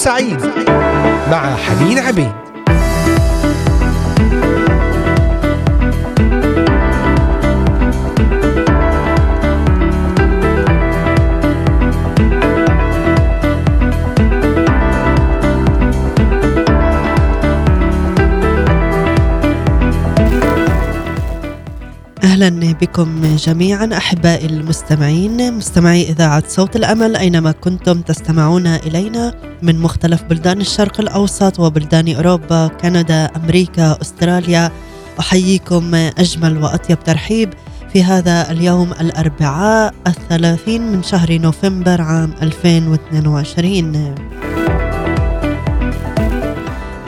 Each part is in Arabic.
سعيد مع حنين عبيد. أهلا بكم جميعا أحبائي المستمعين. مستمعي إذاعة صوت الأمل أينما كنتم تستمعون إلينا من مختلف بلدان الشرق الأوسط وبلدان أوروبا كندا أمريكا أستراليا. أحييكم أجمل وأطيب ترحيب في هذا اليوم الأربعاء الثلاثين من شهر نوفمبر عام 2022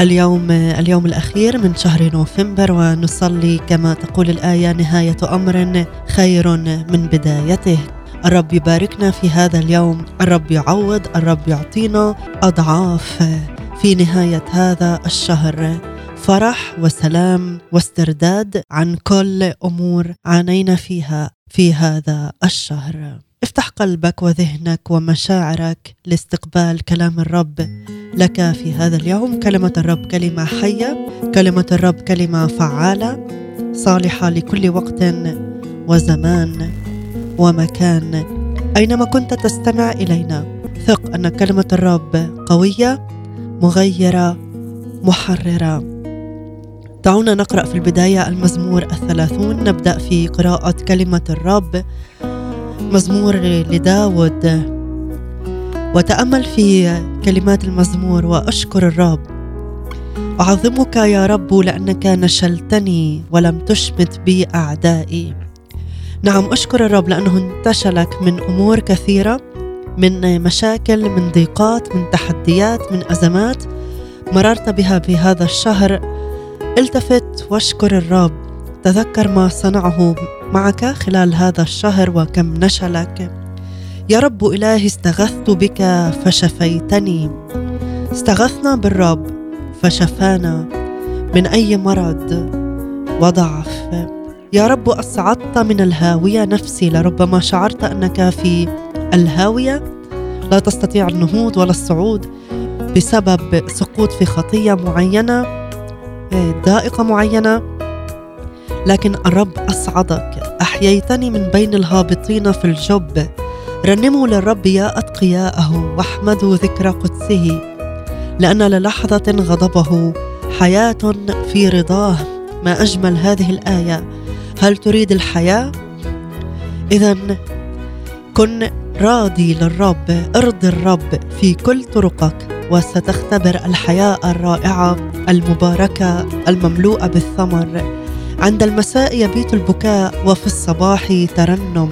اليوم اليوم الأخير من شهر نوفمبر ونصلي كما تقول الآية نهاية أمر خير من بدايته الرب يباركنا في هذا اليوم الرب يعوض الرب يعطينا أضعاف في نهاية هذا الشهر فرح وسلام واسترداد عن كل أمور عانينا فيها في هذا الشهر. افتح قلبك وذهنك ومشاعرك لاستقبال كلام الرب. لك في هذا اليوم كلمة الرب كلمة حية كلمة الرب كلمة فعالة صالحة لكل وقت وزمان ومكان. أينما كنت تستمع إلينا ثق أن كلمة الرب قوية مغيرة محررة. دعونا نقرأ في البداية المزمور الثلاثون نبدأ في قراءة كلمة الرب. مزمور لداود. وتأمل في كلمات المزمور وأشكر الرب. أعظمك يا رب لأنك نشلتني ولم تشمت بي أعدائي. نعم أشكر الرب لأنه انتشلك من أمور كثيرة من مشاكل من ضيقات من تحديات من أزمات مررت بها في هذا الشهر. التفت واشكر الرب. تذكر ما صنعه معك خلال هذا الشهر وكم نشلك يا رب إلهي استغثت بك فشفيتني. استغثنا بالرب فشفانا. من أي مرض؟ وضعف. يا رب أصعدت من الهاوية نفسي. لربما شعرت أنك في الهاوية. لا تستطيع النهوض ولا الصعود بسبب سقوط في خطية معينة ضائقة معينة. لكن الرب أصعدك. أحييتني من بين الهابطين في الجب. رنموا للرب يا أتقياءه واحمدوا ذكر قدسه لأن للحظة غضبه حياة في رضاه. ما أجمل هذه الآية. هل تريد الحياة؟ إذا كن راضي للرب ارضي الرب في كل طرقك وستختبر الحياة الرائعة المباركة المملوءة بالثمر. عند المساء يبيت البكاء وفي الصباح ترنم.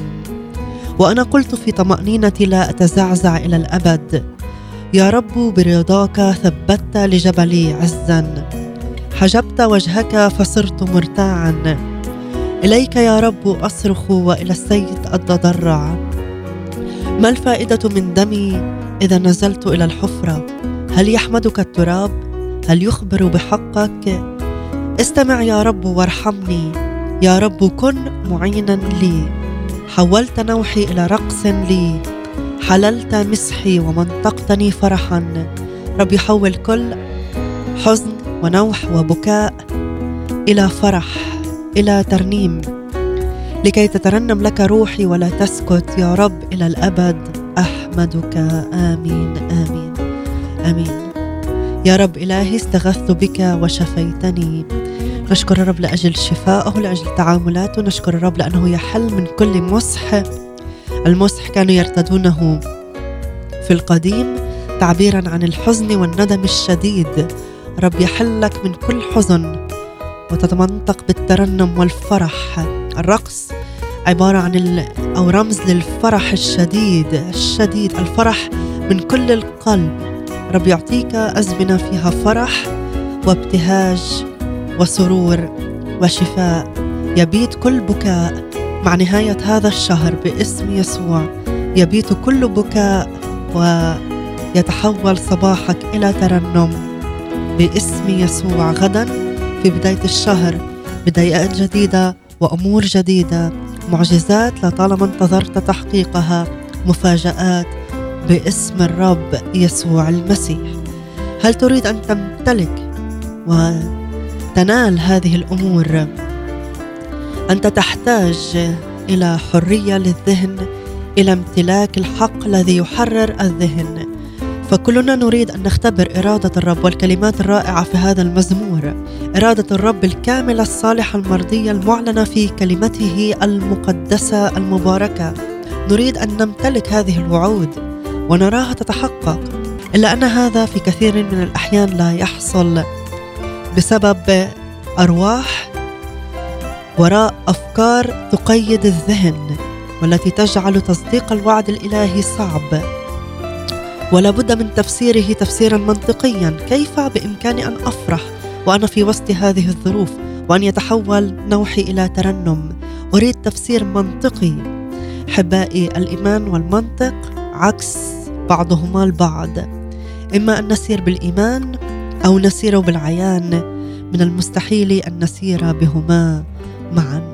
وأنا قلت في طمانينتي لا أتزعزع إلى الأبد. يا رب برضاك ثبت لجبلي عزا. حجبت وجهك فصرت مرتاعا. إليك يا رب أصرخ وإلى السيد أتضرع. ما الفائدة من دمي إذا نزلت إلى الحفرة؟ هل يحمدك التراب؟ هل يخبر بحقك؟ استمع يا رب وارحمني. يا رب كن معينا لي. حولت نوحي إلى رقص لي. حللت مسحي ومنطقتني فرحا. رب يحول كل حزن ونوح وبكاء إلى فرح إلى ترنيم. لكي تترنم لك روحي ولا تسكت يا رب إلى الأبد. أحمدك. آمين آمين آمين. يا رب إلهي استغثت بك وشفيتني. نشكر الرب لأجل شفائه لأجل تعاملاته نشكر الرب لأنه يحل من كل مسح. المسح كانوا يرتدونه في القديم تعبيرا عن الحزن والندم الشديد. رب يحلك من كل حزن وتتمنطق بالترنم والفرح. الرقص عبارة عن أو رمز للفرح الشديد الشديد الفرح من كل القلب. رب يعطيك أزمنة فيها فرح وابتهاج وسرور وشفاء. يبيت كل بكاء مع نهاية هذا الشهر باسم يسوع. يبيت كل بكاء ويتحول صباحك إلى ترنم باسم يسوع. غدا في بداية الشهر بدايات جديدة وأمور جديدة. معجزات لطالما انتظرت تحقيقها. مفاجآت باسم الرب يسوع المسيح. هل تريد أن تمتلك وتنال هذه الأمور. أنت تحتاج إلى حرية للذهن إلى امتلاك الحق الذي يحرر الذهن. فكلنا نريد أن نختبر إرادة الرب والكلمات الرائعة في هذا المزمور. إرادة الرب الكاملة الصالحة المرضية المعلنة في كلمته المقدسة المباركة. نريد أن نمتلك هذه الوعود ونراها تتحقق إلا أن هذا في كثير من الأحيان لا يحصل. بسبب أرواح وراء أفكار تقيد الذهن والتي تجعل تصديق الوعد الإلهي صعب. ولا بد من تفسيره تفسيرا منطقيا. كيف؟ بإمكاني أن أفرح وأنا في وسط هذه الظروف وأن يتحول نوحي إلى ترنم. أريد تفسير منطقي. احبائي الإيمان والمنطق عكس بعضهما البعض. إما أن نسير بالإيمان أو نسير بالعيان من المستحيل أن نسير بهما معا.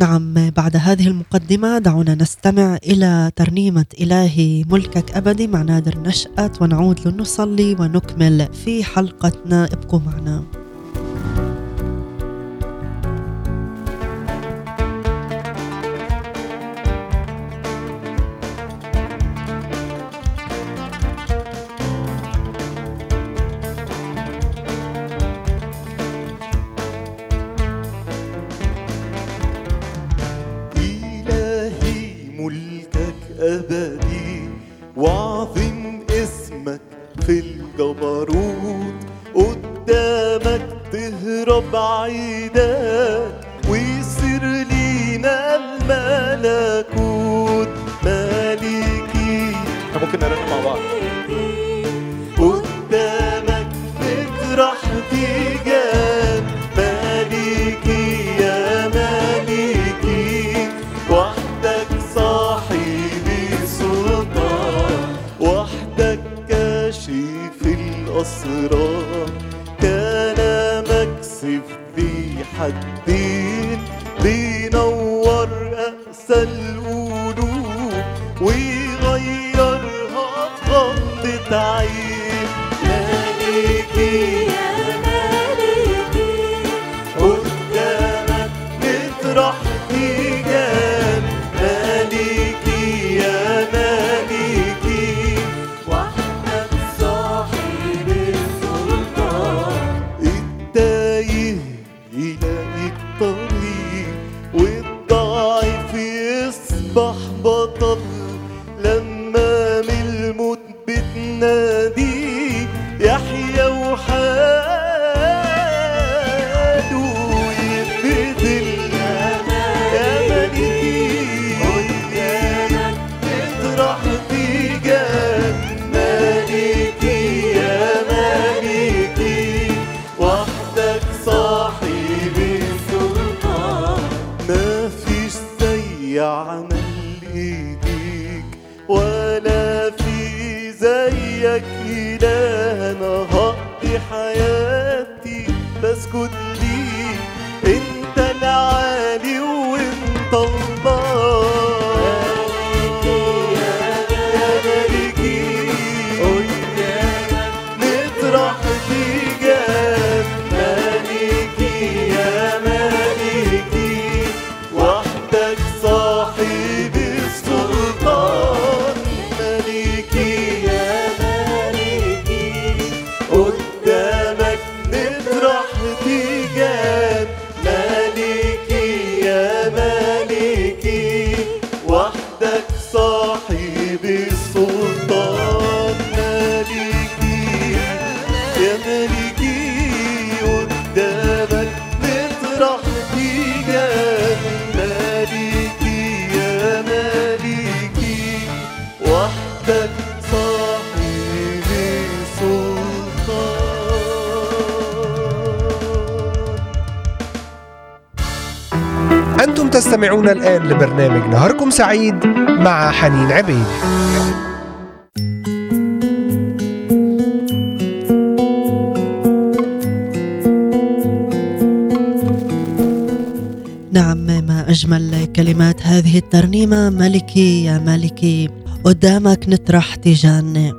نعم بعد هذه المقدمة دعونا نستمع إلى ترنيمة إلهي ملكك أبدي مع نادر نشأت ونعود لنصلي ونكمل في حلقتنا. ابقوا معنا. تستمعون الآن لبرنامج نهاركم سعيد مع حنين عبيد. نعم ما أجمل كلمات هذه الترنيمة ملكي يا ملكي. قدامك نطرح تيجان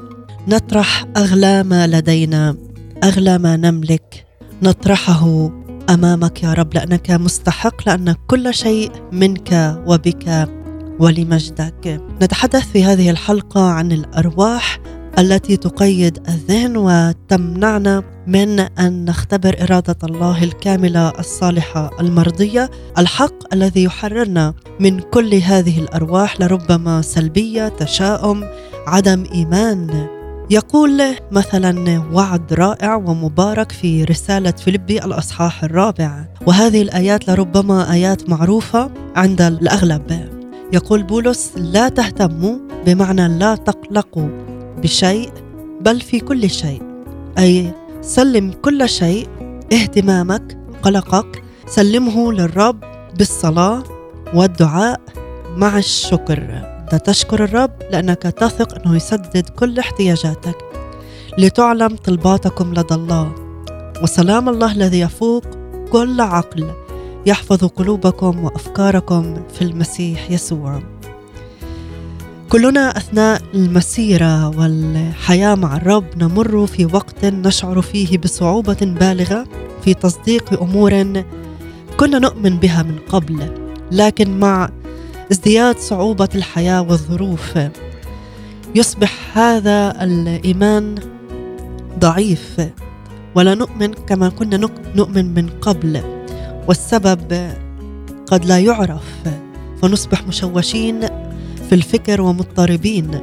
نطرح أغلى ما لدينا أغلى ما نملك. نطرحه أمامك يا رب لأنك مستحق لأن كل شيء منك وبك ولمجدك. نتحدث في هذه الحلقة عن الأرواح التي تقيد الذهن وتمنعنا من أن نختبر إرادة الله الكاملة الصالحة المرضية. الحق الذي يحررنا من كل هذه الأرواح لربما سلبية تشاؤم عدم إيمان. يقول مثلا وعد رائع ومبارك في رسالة فيلبي الأصحاح الرابع وهذه الآيات لربما آيات معروفة عند الأغلب. يقول بولس لا تهتموا بمعنى لا تقلقوا. بشيء بل في كل شيء. أي سلم كل شيء اهتمامك قلقك سلمه للرب بالصلاة والدعاء مع الشكر. تشكر الرب لأنك تثق أنه يسدد كل احتياجاتك لتعلم طلباتكم لدى الله. وسلام الله الذي يفوق كل عقل يحفظ قلوبكم وأفكاركم في المسيح يسوع. كلنا أثناء المسيرة والحياة مع الرب نمر في وقت نشعر فيه بصعوبة بالغة في تصديق أمور كنا نؤمن بها من قبل لكن مع ازدياد صعوبة الحياة والظروف يصبح هذا الإيمان ضعيف. ولا نؤمن كما كنا نؤمن من قبل. والسبب قد لا يعرف فنصبح مشوشين في الفكر ومضطربين.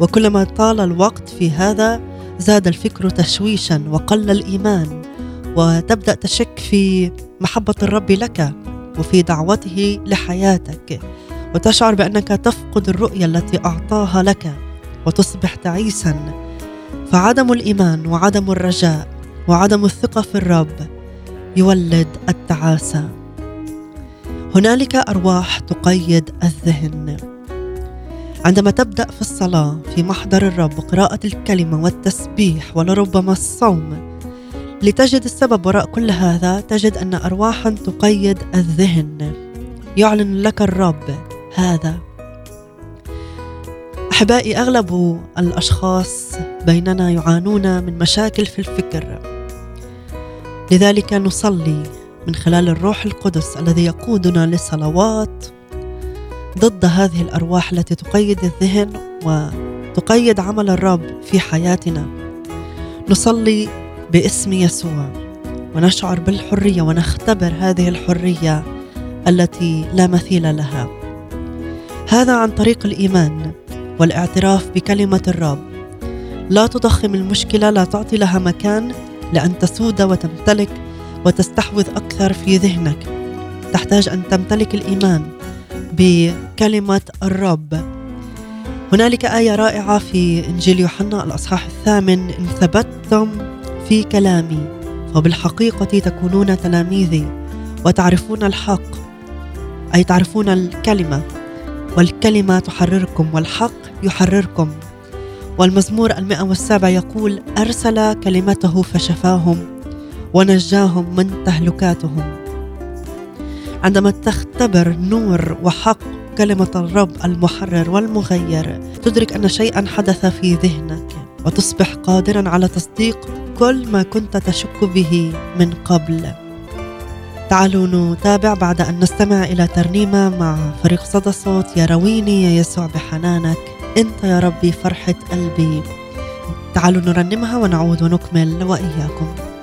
وكلما طال الوقت في هذا زاد الفكر تشويشا وقل الإيمان. وتبدأ تشك في محبة الرب لك وفي دعوته لحياتك. وتشعر بأنك تفقد الرؤية التي أعطاها لك وتصبح تعيسا. فعدم الإيمان وعدم الرجاء وعدم الثقة في الرب يولد التعاسة. هنالك أرواح تقيد الذهن. عندما تبدأ في الصلاة في محضر الرب وقراءه الكلمة والتسبيح ولربما الصوم. لتجد السبب وراء كل هذا تجد أن ارواحا تقيد الذهن. يعلن لك الرب هذا. أحبائي أغلب الأشخاص بيننا يعانون من مشاكل في الفكر. لذلك نصلي من خلال الروح القدس الذي يقودنا للصلوات ضد هذه الأرواح التي تقيد الذهن وتقيد عمل الرب في حياتنا. نصلي باسم يسوع ونشعر بالحرية ونختبر هذه الحرية التي لا مثيل لها. هذا عن طريق الإيمان والاعتراف بكلمة الرب. لا تضخم المشكلة لا تعطي لها مكان لأن تسود وتمتلك وتستحوذ أكثر في ذهنك. تحتاج أن تمتلك الإيمان بكلمة الرب. هنالك آية رائعة في إنجيل يوحنا الأصحاح الثامن إن ثبتتم في كلامي فبالحقيقه تكونون تلاميذي وتعرفون الحق أي تعرفون الكلمة والكلمة تحرركم والحق يحرركم. والمزمور المئة والسابع يقول أرسل كلمته فشفاهم ونجاهم من تهلكاتهم. عندما تختبر نور وحق كلمة الرب المحرر والمغير تدرك أن شيئا حدث في ذهنك وتصبح قادرا على تصديق كل ما كنت تشك به من قبل. تعالوا نتابع بعد أن نستمع إلى ترنيمة مع فريق صدى صوت يرويني يا يسوع بحنانك. أنت يا ربي فرحة قلبي. تعالوا نرنمها ونعود ونكمل وإياكم.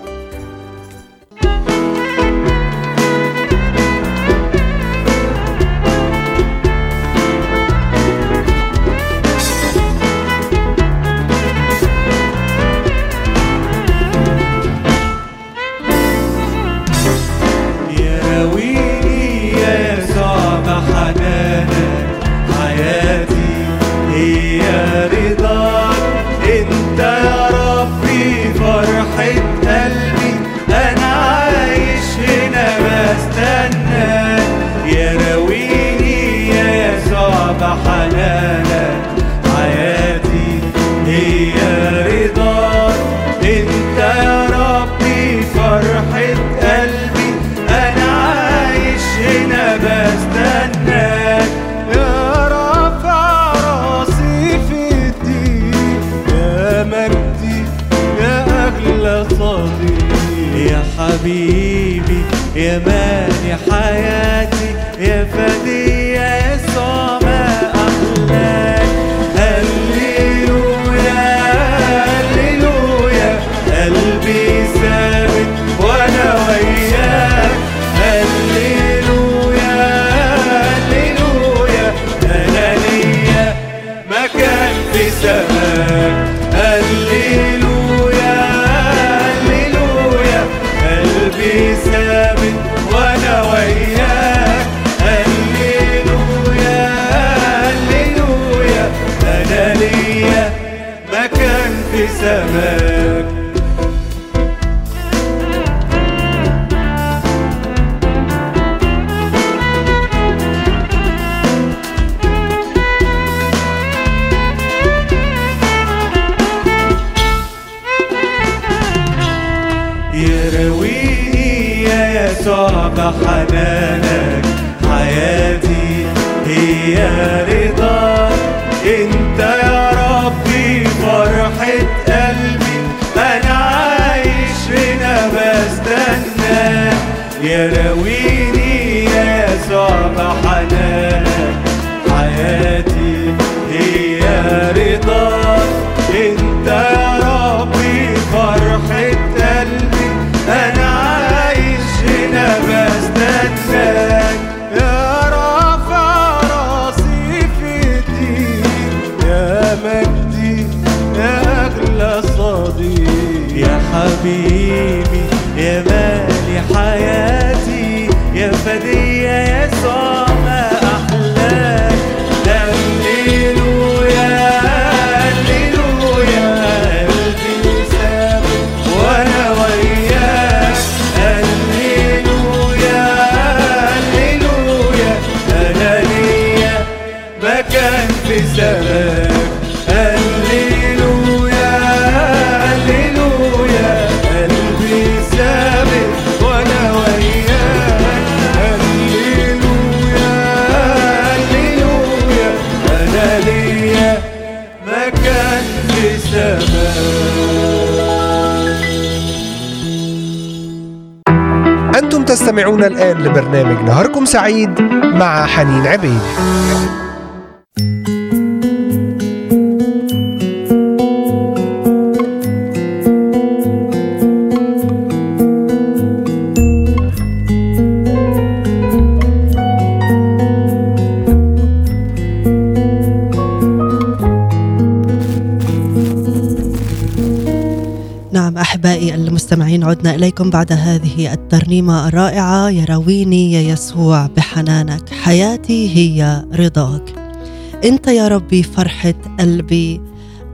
مكان تستمعون الآن لبرنامج نهاركم سعيد مع حنين عبيد. عدنا إليكم بعد هذه الترنيمة الرائعة. يراويني يا يسوع بحنانك. حياتي هي رضاك. أنت يا ربي فرحة قلبي.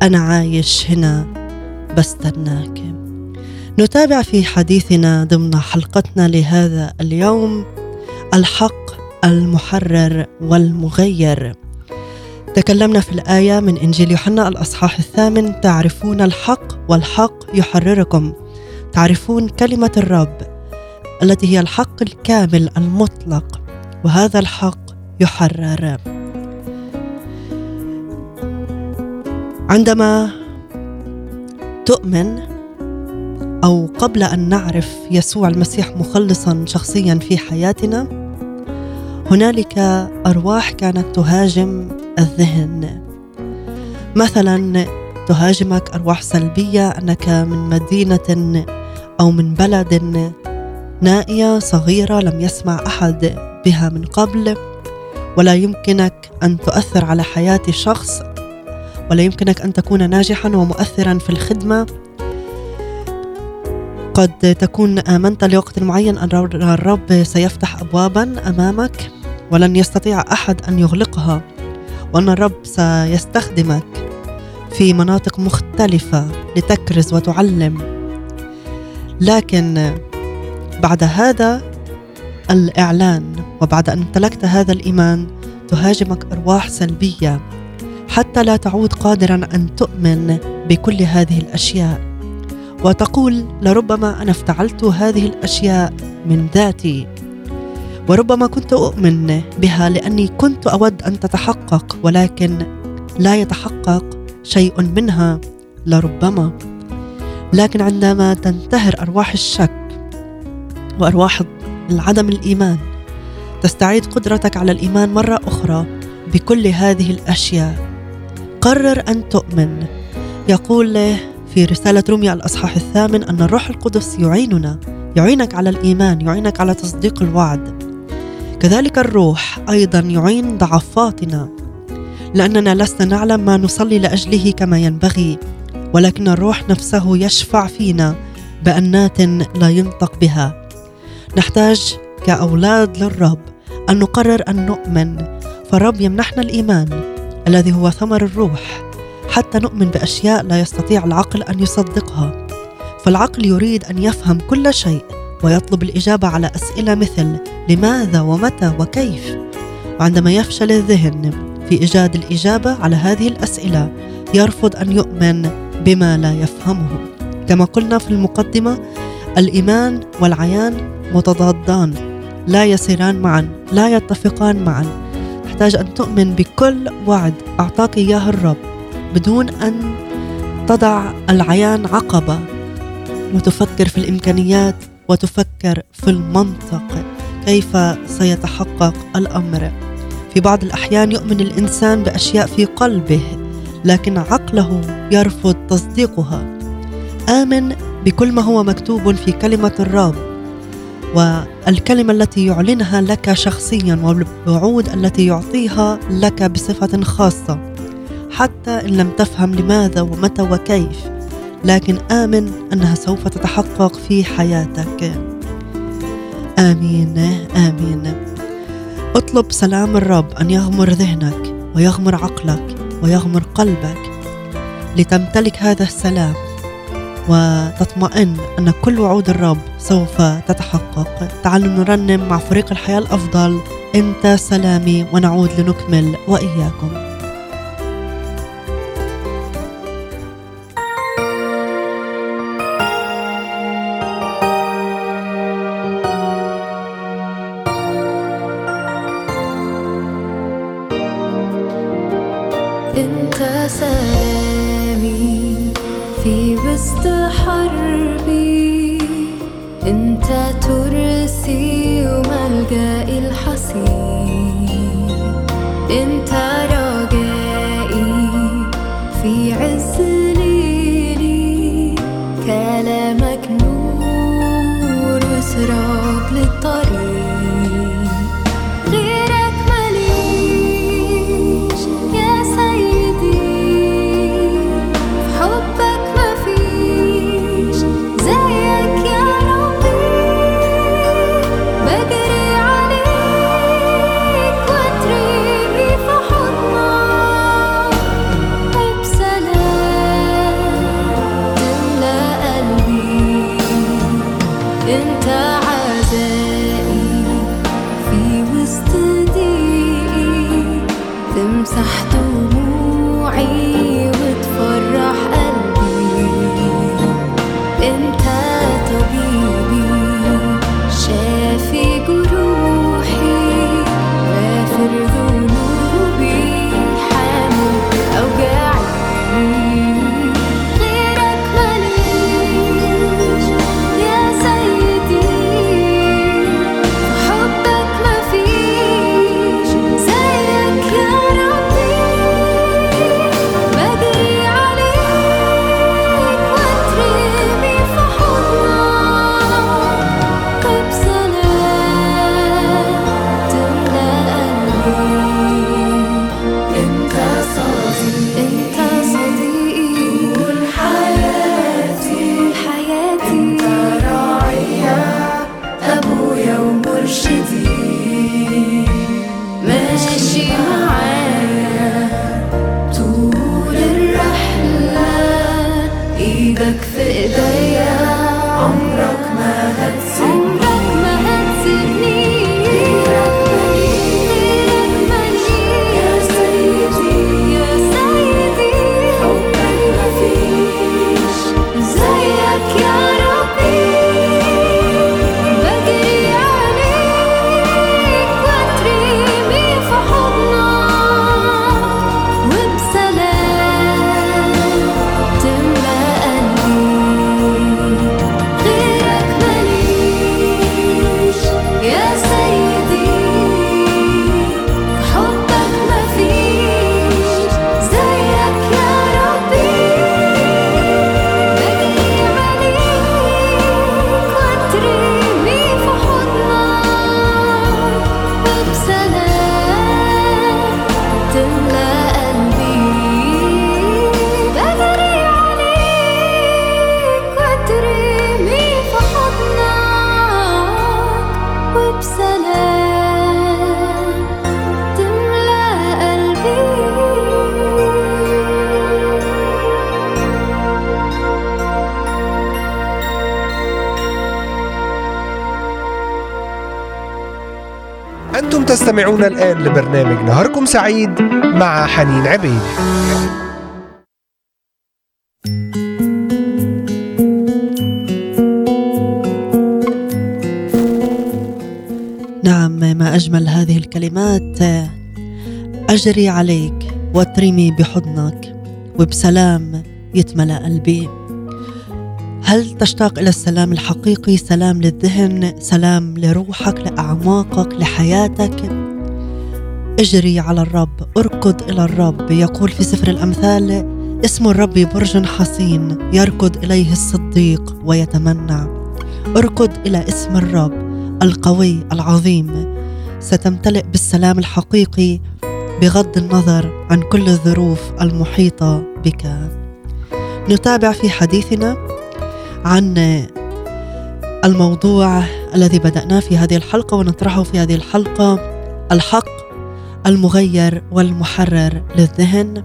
أنا عايش هنا بستناك. نتابع في حديثنا ضمن حلقتنا لهذا اليوم. الحق المحرر والمغير. تكلمنا في الآية من إنجيل يوحنا الأصحاح الثامن. تعرفون الحق والحق يحرركم. تعرفون كلمة الرب التي هي الحق الكامل المطلق وهذا الحق يحرر. عندما تؤمن أو قبل أن نعرف يسوع المسيح مخلصا شخصيا في حياتنا هنالك أرواح كانت تهاجم الذهن. مثلا تهاجمك أرواح سلبية أنك من مدينة أو من بلد نائية صغيرة لم يسمع أحد بها من قبل. ولا يمكنك أن تؤثر على حياة شخص. ولا يمكنك أن تكون ناجحا ومؤثرا في الخدمة. قد تكون آمنت لوقت معين أن الرب سيفتح ابوابا أمامك. ولن يستطيع أحد أن يغلقها. وأن الرب سيستخدمك في مناطق مختلفة لتكرز وتعلم. لكن بعد هذا الإعلان وبعد أن امتلكت هذا الإيمان تهاجمك أرواح سلبية. حتى لا تعود قادرا أن تؤمن بكل هذه الأشياء. وتقول لربما أنا افتعلت هذه الأشياء من ذاتي. وربما كنت أؤمن بها لأني كنت أود أن تتحقق ولكن لا يتحقق شيء منها لربما. لكن عندما تنتهر أرواح الشك وأرواح العدم الإيمان تستعيد قدرتك على الإيمان مرة أخرى بكل هذه الأشياء. قرر أن تؤمن. يقول في رسالة روميا الأصحاح الثامن أن الروح القدس يعيننا يعينك على الإيمان يعينك على تصديق الوعد. كذلك الروح أيضا يعين ضعفاتنا لأننا لسنا نعلم ما نصلي لأجله كما ينبغي. ولكن الروح نفسه يشفع فينا بأنات لا ينطق بها. نحتاج كأولاد للرب أن نقرر أن نؤمن. فالرب يمنحنا الإيمان الذي هو ثمر الروح. حتى نؤمن بأشياء لا يستطيع العقل أن يصدقها. فالعقل يريد أن يفهم كل شيء ويطلب الإجابة على أسئلة مثل لماذا ومتى وكيف؟ وعندما يفشل الذهن في إيجاد الإجابة على هذه الأسئلة يرفض أن يؤمن بما لا يفهمه. كما قلنا في المقدمة الإيمان والعيان متضادان لا يسيران معا لا يتفقان معا. تحتاج أن تؤمن بكل وعد. أعطاك إياه الرب. بدون أن تضع العيان عقبة. وتفكر في الإمكانيات. وتفكر في المنطق. كيف سيتحقق الأمر؟ في بعض الأحيان يؤمن الإنسان بأشياء في قلبه. لكن عقله يرفض تصديقها. آمن بكل ما هو مكتوب في كلمة الرب والكلمة التي يعلنها لك شخصيا والوعود التي يعطيها لك بصفة خاصة حتى إن لم تفهم لماذا ومتى وكيف لكن آمن أنها سوف تتحقق في حياتك. آمين آمين. اطلب سلام الرب أن يغمر ذهنك ويغمر عقلك. ويغمر قلبك لتمتلك هذا السلام وتطمئن أن كل وعود الرب سوف تتحقق. تعالوا نرنم مع فريق الحياة الأفضل. أنت سلامي ونعود لنكمل وإياكم. in time. تستمعون الآن لبرنامج نهاركم سعيد مع حنين عبيد. نعم ما أجمل هذه الكلمات أجري عليك واترمي بحضنك وبسلام يتملأ قلبي. هل تشتاق إلى السلام الحقيقي سلام للذهن سلام لروحك لأعماقك لحياتك؟ اجري على الرب اركض إلى الرب يقول في سفر الأمثال اسم الرب برج حصين يركض إليه الصديق ويتمنع اركض إلى اسم الرب القوي العظيم. ستمتلئ بالسلام الحقيقي بغض النظر عن كل الظروف المحيطة بك. نتابع في حديثنا عن الموضوع الذي بدأناه في هذه الحلقة ونطرحه في هذه الحلقة الحق المغير والمحرر للذهن.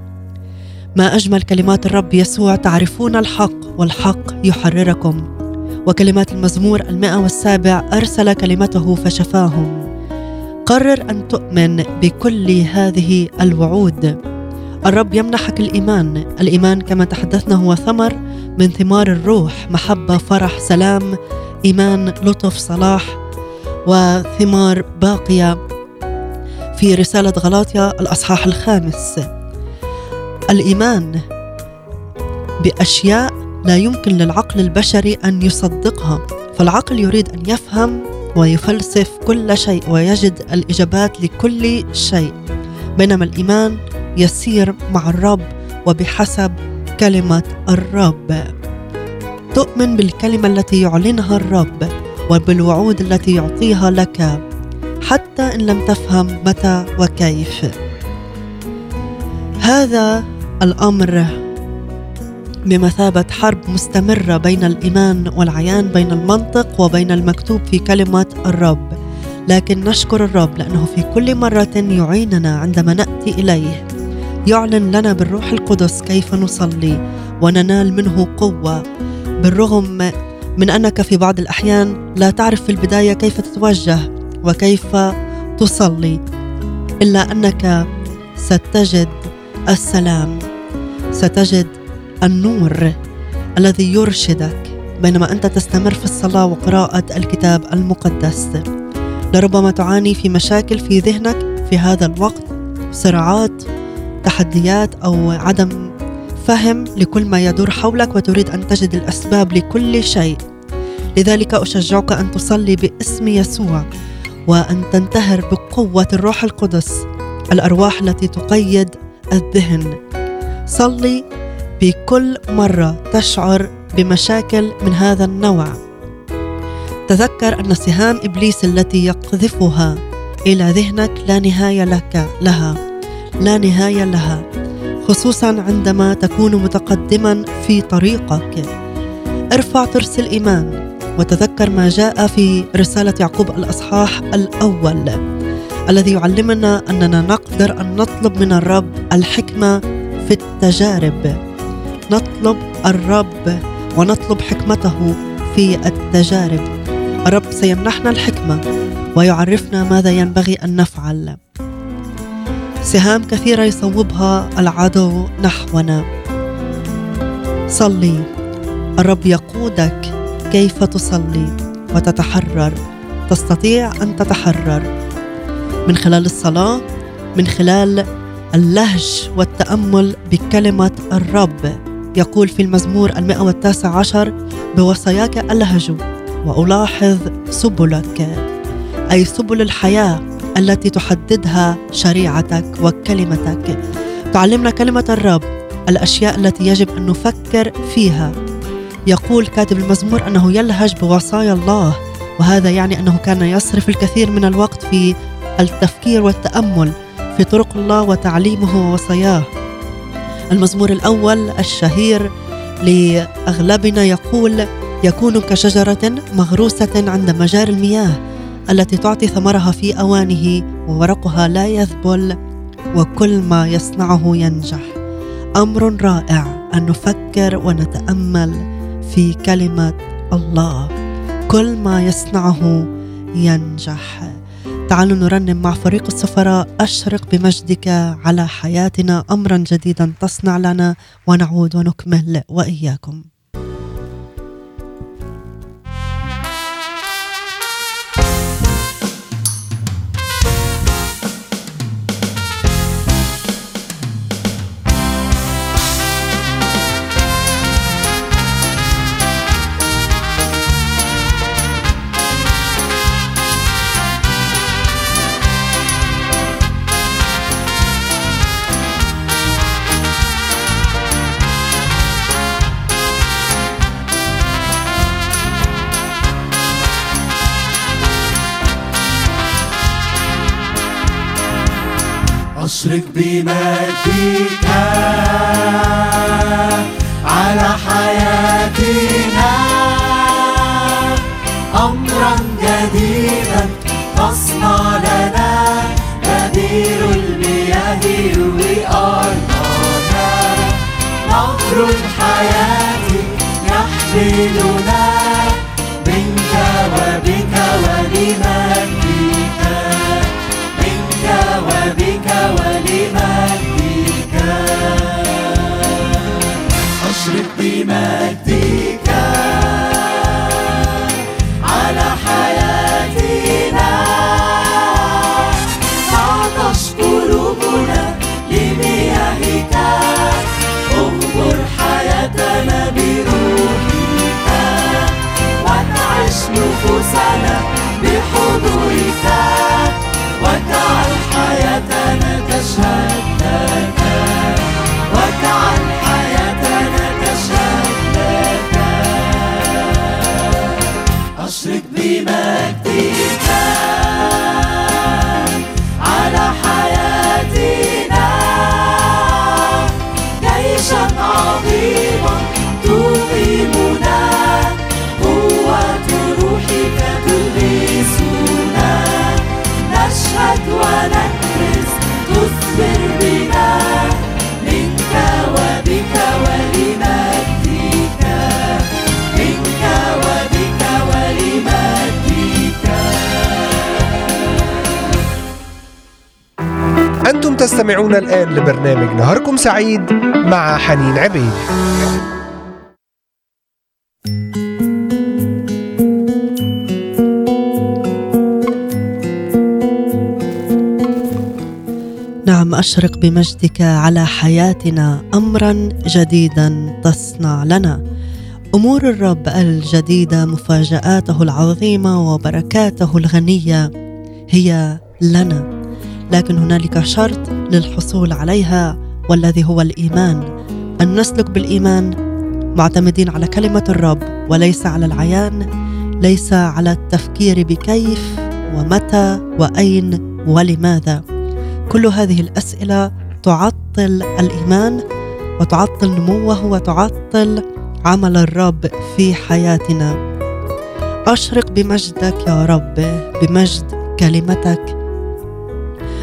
ما أجمل كلمات الرب يسوع تعرفون الحق والحق يحرركم. وكلمات المزمور المئة والسابع أرسل كلمته فشفاهم. قرر أن تؤمن بكل هذه الوعود. الرب يمنحك الإيمان. الإيمان كما تحدثنا هو ثمر من ثمار الروح محبة فرح سلام إيمان لطف صلاح وثمار باقية. في رسالة غلاطيا الأصحاح الخامس. الإيمان بأشياء لا يمكن للعقل البشري أن يصدقها فالعقل يريد أن يفهم ويفلسف كل شيء ويجد الإجابات لكل شيء. بينما الإيمان يسير مع الرب وبحسب كلمة الرب. تؤمن بالكلمة التي يعلنها الرب وبالوعود التي يعطيها لك. حتى إن لم تفهم متى وكيف. هذا الأمر بمثابة حرب مستمرة بين الإيمان والعيان بين المنطق وبين المكتوب في كلمة الرب. لكن نشكر الرب لأنه في كل مرة يعيننا عندما نأتي إليه يعلن لنا بالروح القدس كيف نصلي وننال منه قوة. بالرغم من أنك في بعض الأحيان لا تعرف في البداية كيف تتوجه وكيف تصلي إلا أنك ستجد السلام ستجد النور الذي يرشدك. بينما أنت تستمر في الصلاة وقراءة الكتاب المقدس. لربما تعاني في مشاكل في ذهنك في هذا الوقت صراعات تحديات أو عدم فهم لكل ما يدور حولك وتريد أن تجد الأسباب لكل شيء. لذلك أشجعك أن تصلي باسم يسوع. وأن تنتهر بقوة الروح القدس الأرواح التي تقيد الذهن. صلي بكل مرة تشعر بمشاكل من هذا النوع. تذكر أن سهام إبليس التي يقذفها إلى ذهنك لا نهاية لك لها. لا نهاية لها خصوصا عندما تكون متقدما في طريقك. ارفع ترس الإيمان. وتذكر ما جاء في رسالة يعقوب الأصحاح الأول الذي يعلمنا أننا نقدر أن نطلب من الرب الحكمة في التجارب. نطلب الرب ونطلب حكمته في التجارب. الرب سيمنحنا الحكمة ويعرفنا ماذا ينبغي أن نفعل. سهام كثيرة يصوبها العدو نحونا. صلي. الرب يقودك كيف تصلي وتتحرر؟ تستطيع أن تتحرر. من خلال الصلاة من خلال اللهج والتأمل بكلمة الرب. يقول في المزمور المئة والتاسع عشر بوصاياك ألهج وألاحظ سبلك. أي سبل الحياة التي تحددها شريعتك وكلمتك. تعلمنا كلمة الرب الأشياء التي يجب أن نفكر فيها. يقول كاتب المزمور أنه يلهج بوصايا الله وهذا يعني أنه كان يصرف الكثير من الوقت في التفكير والتأمل في طرق الله وتعليمه ووصاياه. المزمور الأول الشهير لأغلبنا يقول يكون كشجرة مغروسة عند مجاري المياه التي تعطي ثمرها في أوانه وورقها لا يذبل وكل ما يصنعه ينجح. أمر رائع أن نفكر ونتأمل. في كلمة الله. كل ما يصنعه ينجح. تعالوا نرنم مع فريق السفراء. أشرق بمجدك على حياتنا. أمرا جديدا تصنع لنا ونعود ونكمل وإياكم. أشرق بمجدك على حياتنا. أمرا جديدا تصنع لنا بديل المياه يروي أرضنا نهر الحياة يحملنا منك وبك ولمجدك أشرق عظيما تقيمنا. روحك نشهد تثمر بنا. منك وبك منك وبك أنتم تستمعون الآن لبرنامج نهاركم سعيد. مع حنين عبيد. نعم أشرق بمجدك على حياتنا أمرا جديدا تصنع لنا. أمور الرب الجديدة مفاجآته العظيمة وبركاته الغنية هي لنا. لكن هنالك شرط للحصول عليها. والذي هو الإيمان. أن نسلك بالإيمان معتمدين على كلمة الرب وليس على العيان ليس على التفكير بكيف ومتى وأين ولماذا. كل هذه الأسئلة تعطل الإيمان وتعطل نموه وتعطل عمل الرب في حياتنا. أشرق بمجدك يا رب بمجد كلمتك.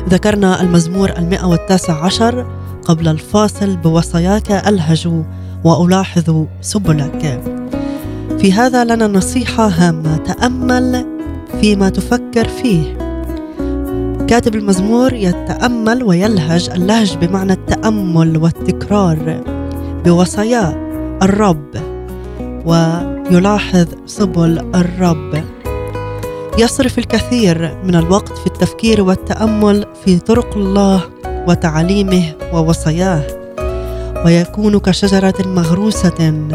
ذكرنا المزمور المئة والتاسع عشر قبل الفاصل بوصاياك ألهج وألاحظ سبلك. في هذا لنا نصيحة هامة. تأمل فيما تفكر فيه. كاتب المزمور يتأمل ويلهج. اللهج بمعنى التأمل والتكرار. بوصايا الرب. ويلاحظ سبل الرب. يصرف الكثير من الوقت في التفكير والتأمل في طرق الله وتعاليمه ووصاياه ويكون كشجرة مغروسة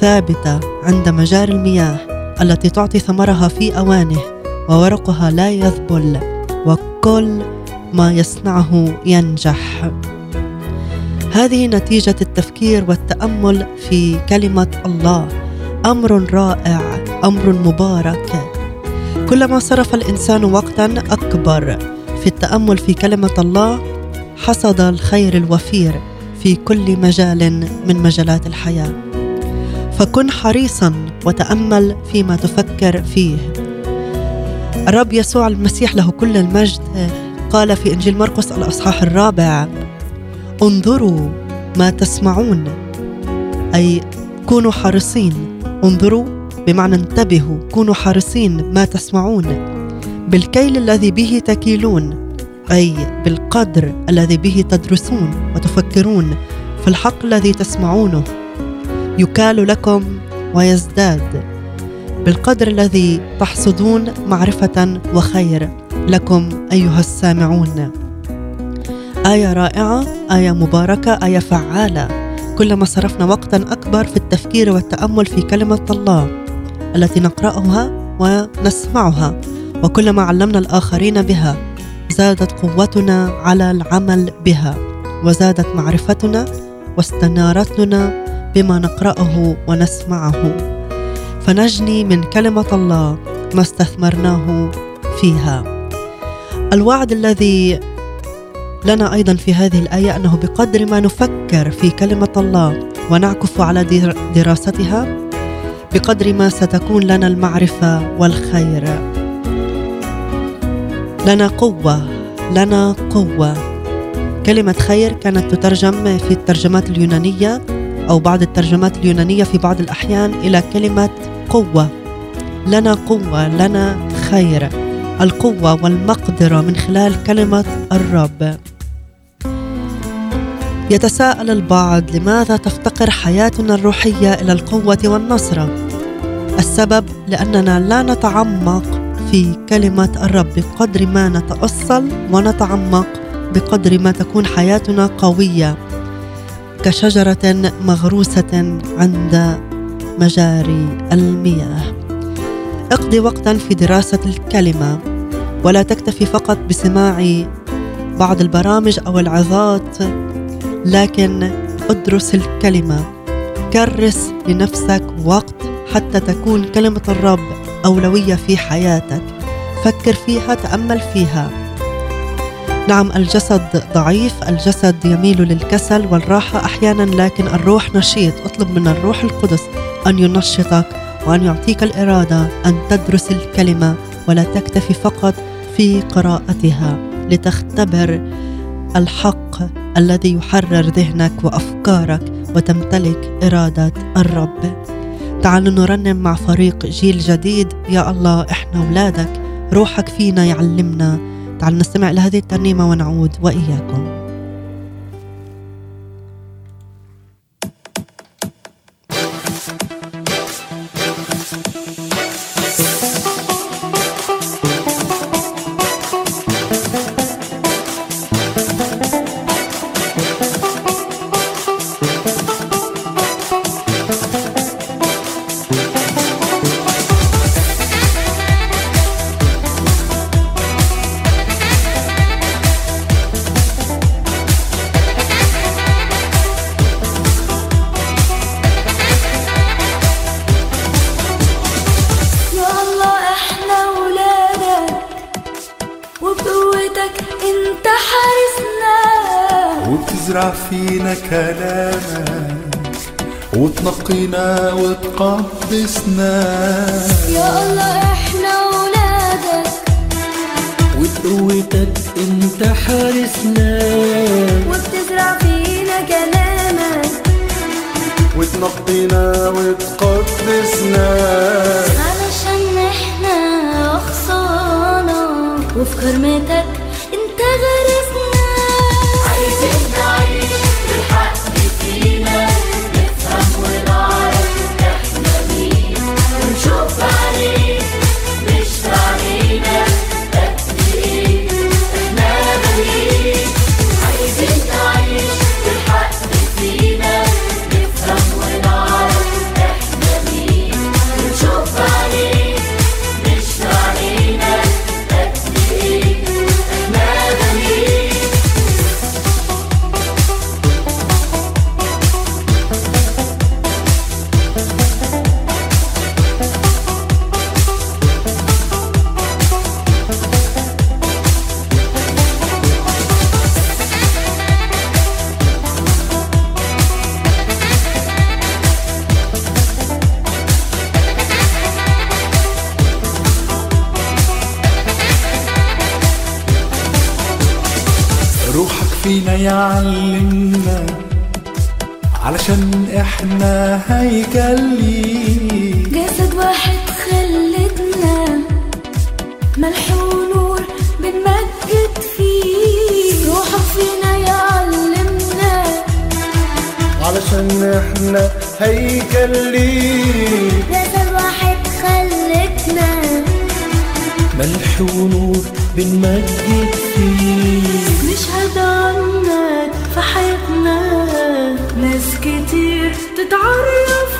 ثابتة عند مجاري المياه التي تعطي ثمرها في أوانه وورقها لا يذبل وكل ما يصنعه ينجح. هذه نتيجة التفكير والتأمل في كلمة الله. أمر رائع أمر مبارك. كلما صرف الإنسان وقتا أكبر في التأمل في كلمة الله حصد الخير الوفير في كل مجال من مجالات الحياة. فكن حريصا وتأمل فيما تفكر فيه. الرب يسوع المسيح له كل المجد. قال في إنجيل مرقس الأصحاح الرابع انظروا ما تسمعون. أي كونوا حريصين. انظروا بمعنى انتبهوا. كونوا حريصين ما تسمعون. بالكيل الذي به تكيلون. أي بالقدر الذي به تدرسون وتفكرون في الحق الذي تسمعونه يكال لكم ويزداد. بالقدر الذي تحصدون معرفة وخير لكم أيها السامعون. آية رائعة آية مباركة آية فعالة. كلما صرفنا وقتا أكبر في التفكير والتأمل في كلمة الله التي نقرأها ونسمعها وكلما علمنا الآخرين بها. زادت قوتنا على العمل بها وزادت معرفتنا واستنارتنا بما نقرأه ونسمعه. فنجني من كلمة الله ما استثمرناه فيها. الوعد الذي لنا أيضا في هذه الآية أنه بقدر ما نفكر في كلمة الله ونعكف على دراستها بقدر ما ستكون لنا المعرفة والخير. لنا قوة لنا قوة. كلمة خير كانت تترجم في الترجمات اليونانية أو بعض الترجمات اليونانية في بعض الأحيان إلى كلمة قوة. لنا قوة لنا خير. القوة والمقدرة من خلال كلمة الرب. يتساءل البعض لماذا تفتقر حياتنا الروحية إلى القوة والنصرة؟ السبب لأننا لا نتعمق في كلمة الرب بقدر ما نتأصل ونتعمق بقدر ما تكون حياتنا قوية كشجرة مغروسة عند مجاري المياه. اقضي وقتا في دراسة الكلمة ولا تكتفي فقط بسماع بعض البرامج أو العظات لكن ادرس الكلمة. كرس لنفسك وقت حتى تكون كلمة الرب أولوية في حياتك. فكر فيها تأمل فيها. نعم الجسد ضعيف الجسد يميل للكسل والراحة أحيانا لكن الروح نشيط. اطلب من الروح القدس أن ينشطك وأن يعطيك الإرادة أن تدرس الكلمة ولا تكتفي فقط في قراءتها. لتختبر الحق الذي يحرر ذهنك وأفكارك وتمتلك إرادة الرب. تعالوا نرنم مع فريق جيل جديد. يا الله إحنا أولادك روحك فينا يعلمنا. تعالوا نستمع لهذه الترنيمة ونعود وإياكم. وتنقينا وتقدسنا يا الله إحنا ولادك. وبقوتك إنت حارسنا. وبتزرع فينا كلامك. وتنقينا وتقدسنا علشان إحنا خصانة وفي كرمتك إحنا هيكل ليك جسد واحد خلتنا ملح ونور بنمجد فيه نشهد عنك في حياتنا. ناس كتير تتعرف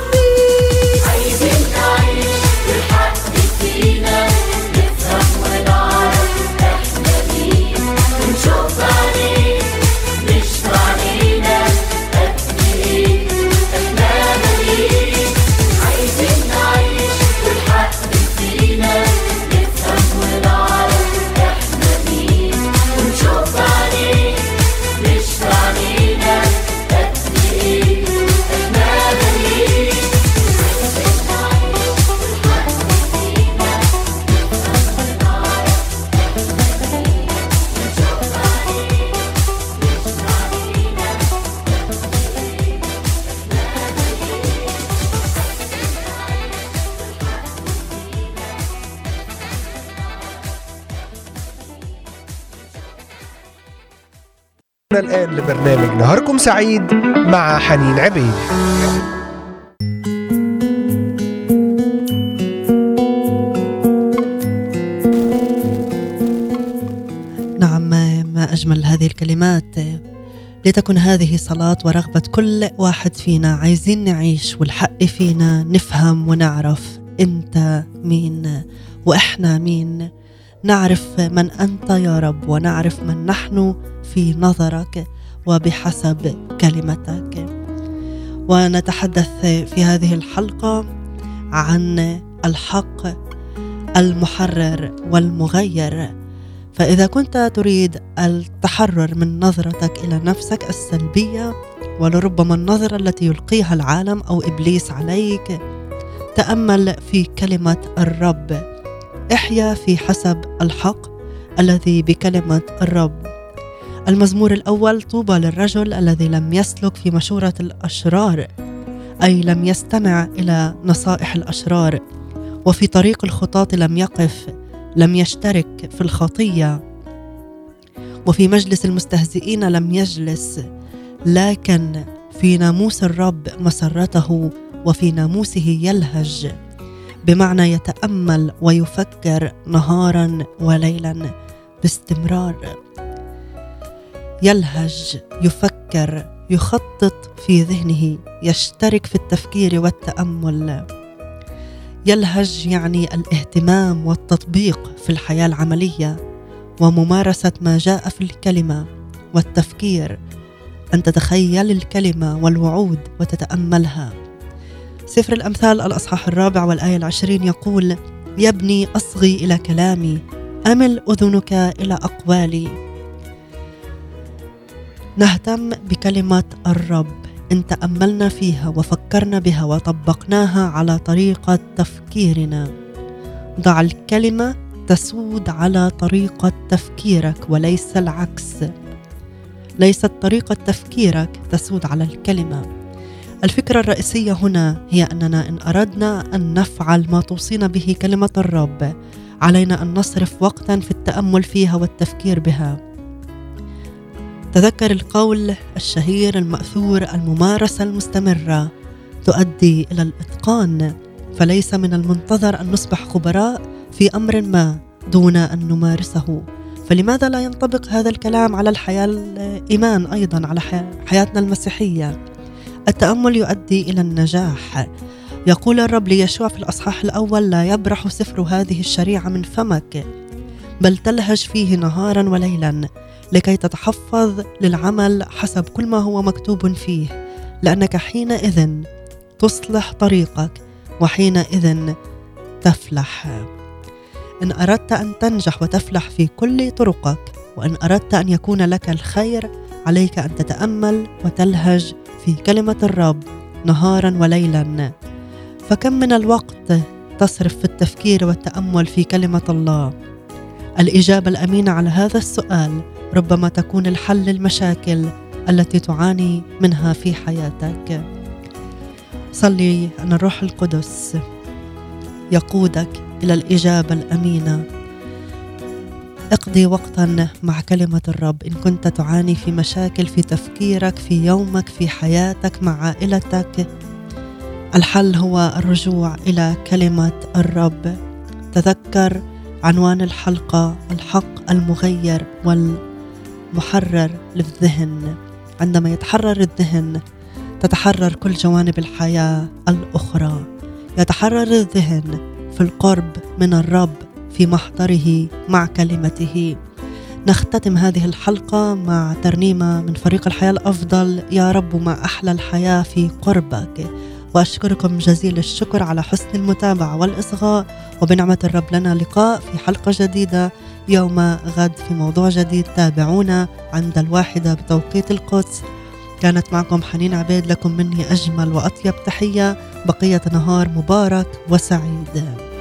سعيد مع حنين عبيد. نعم ما أجمل هذه الكلمات. لتكن هذه صلاة ورغبة كل واحد فينا عايزين نعيش والحق فينا نفهم ونعرف أنت مين وإحنا مين. نعرف من أنت يا رب ونعرف من نحن في نظرك. وبحسب كلمتك. ونتحدث في هذه الحلقة عن الحق المحرر والمغير. فإذا كنت تريد التحرر من نظرتك إلى نفسك السلبية ولربما النظرة التي يلقيها العالم أو إبليس عليك تأمل في كلمة الرب. احيا في حسب الحق الذي بكلمة الرب. المزمور الأول طوبى للرجل الذي لم يسلك في مشورة الأشرار أي لم يستمع إلى نصائح الأشرار وفي طريق الخطاة لم يقف لم يشترك في الخطية وفي مجلس المستهزئين لم يجلس لكن في ناموس الرب مسرته وفي ناموسه يلهج بمعنى يتأمل ويفكر نهارا وليلا باستمرار. يلهج يفكر يخطط في ذهنه يشترك في التفكير والتأمل. يلهج يعني الاهتمام والتطبيق في الحياة العملية وممارسة ما جاء في الكلمة والتفكير. أن تتخيل الكلمة والوعود وتتأملها. سفر الأمثال الأصحاح الرابع والآية العشرين يقول يا ابني أصغي إلى كلامي أمل أذنك إلى أقوالي. نهتم بكلمة الرب. إن تأملنا فيها وفكرنا بها وطبقناها على طريقة تفكيرنا. ضع الكلمة تسود على طريقة تفكيرك وليس العكس. ليست طريقة تفكيرك تسود على الكلمة. الفكرة الرئيسية هنا هي أننا إن أردنا أن نفعل ما توصينا به كلمة الرب علينا أن نصرف وقتا في التأمل فيها والتفكير بها. تذكر القول الشهير المأثور الممارسة المستمرة تؤدي إلى الإتقان فليس من المنتظر أن نصبح خبراء في أمر ما دون أن نمارسه. فلماذا لا ينطبق هذا الكلام على الحياة الإيمان أيضا على حياتنا المسيحية؟ التأمل يؤدي إلى النجاح. يقول الرب ليشوع في الأصحاح الأول لا يبرح سفر هذه الشريعة من فمك بل تلهج فيه نهارا وليلا. لكي تتحفظ للعمل حسب كل ما هو مكتوب فيه لأنك حينئذ تصلح طريقك وحينئذ تفلح. إن أردت أن تنجح وتفلح في كل طرقك وإن أردت أن يكون لك الخير عليك أن تتأمل وتلهج في كلمة الرب نهارا وليلا. فكم من الوقت تصرف في التفكير والتأمل في كلمة الله؟ الإجابة الأمينة على هذا السؤال ربما تكون الحل للمشاكل التي تعاني منها في حياتك. صلي ان الروح القدس. يقودك إلى الإجابة الأمينة. اقضي وقتا مع كلمة الرب. إن كنت تعاني في مشاكل في تفكيرك في يومك في حياتك مع عائلتك الحل هو الرجوع إلى كلمة الرب. تذكر عنوان الحلقة الحق المغير والمحرر للذهن. عندما يتحرر الذهن تتحرر كل جوانب الحياة الأخرى. يتحرر الذهن في القرب من الرب في محضره مع كلمته. نختتم هذه الحلقة مع ترنيمة من فريق الحياة الأفضل. يا رب ما أحلى الحياة في قربك. وأشكركم جزيل الشكر على حسن المتابعة والإصغاء. وبنعمة الرب لنا لقاء في حلقة جديدة. يوم غد في موضوع جديد تابعونا عند الواحدة بتوقيت القدس. كانت معكم حنين عبيد لكم مني أجمل وأطيب تحية. بقية نهار مبارك وسعيد.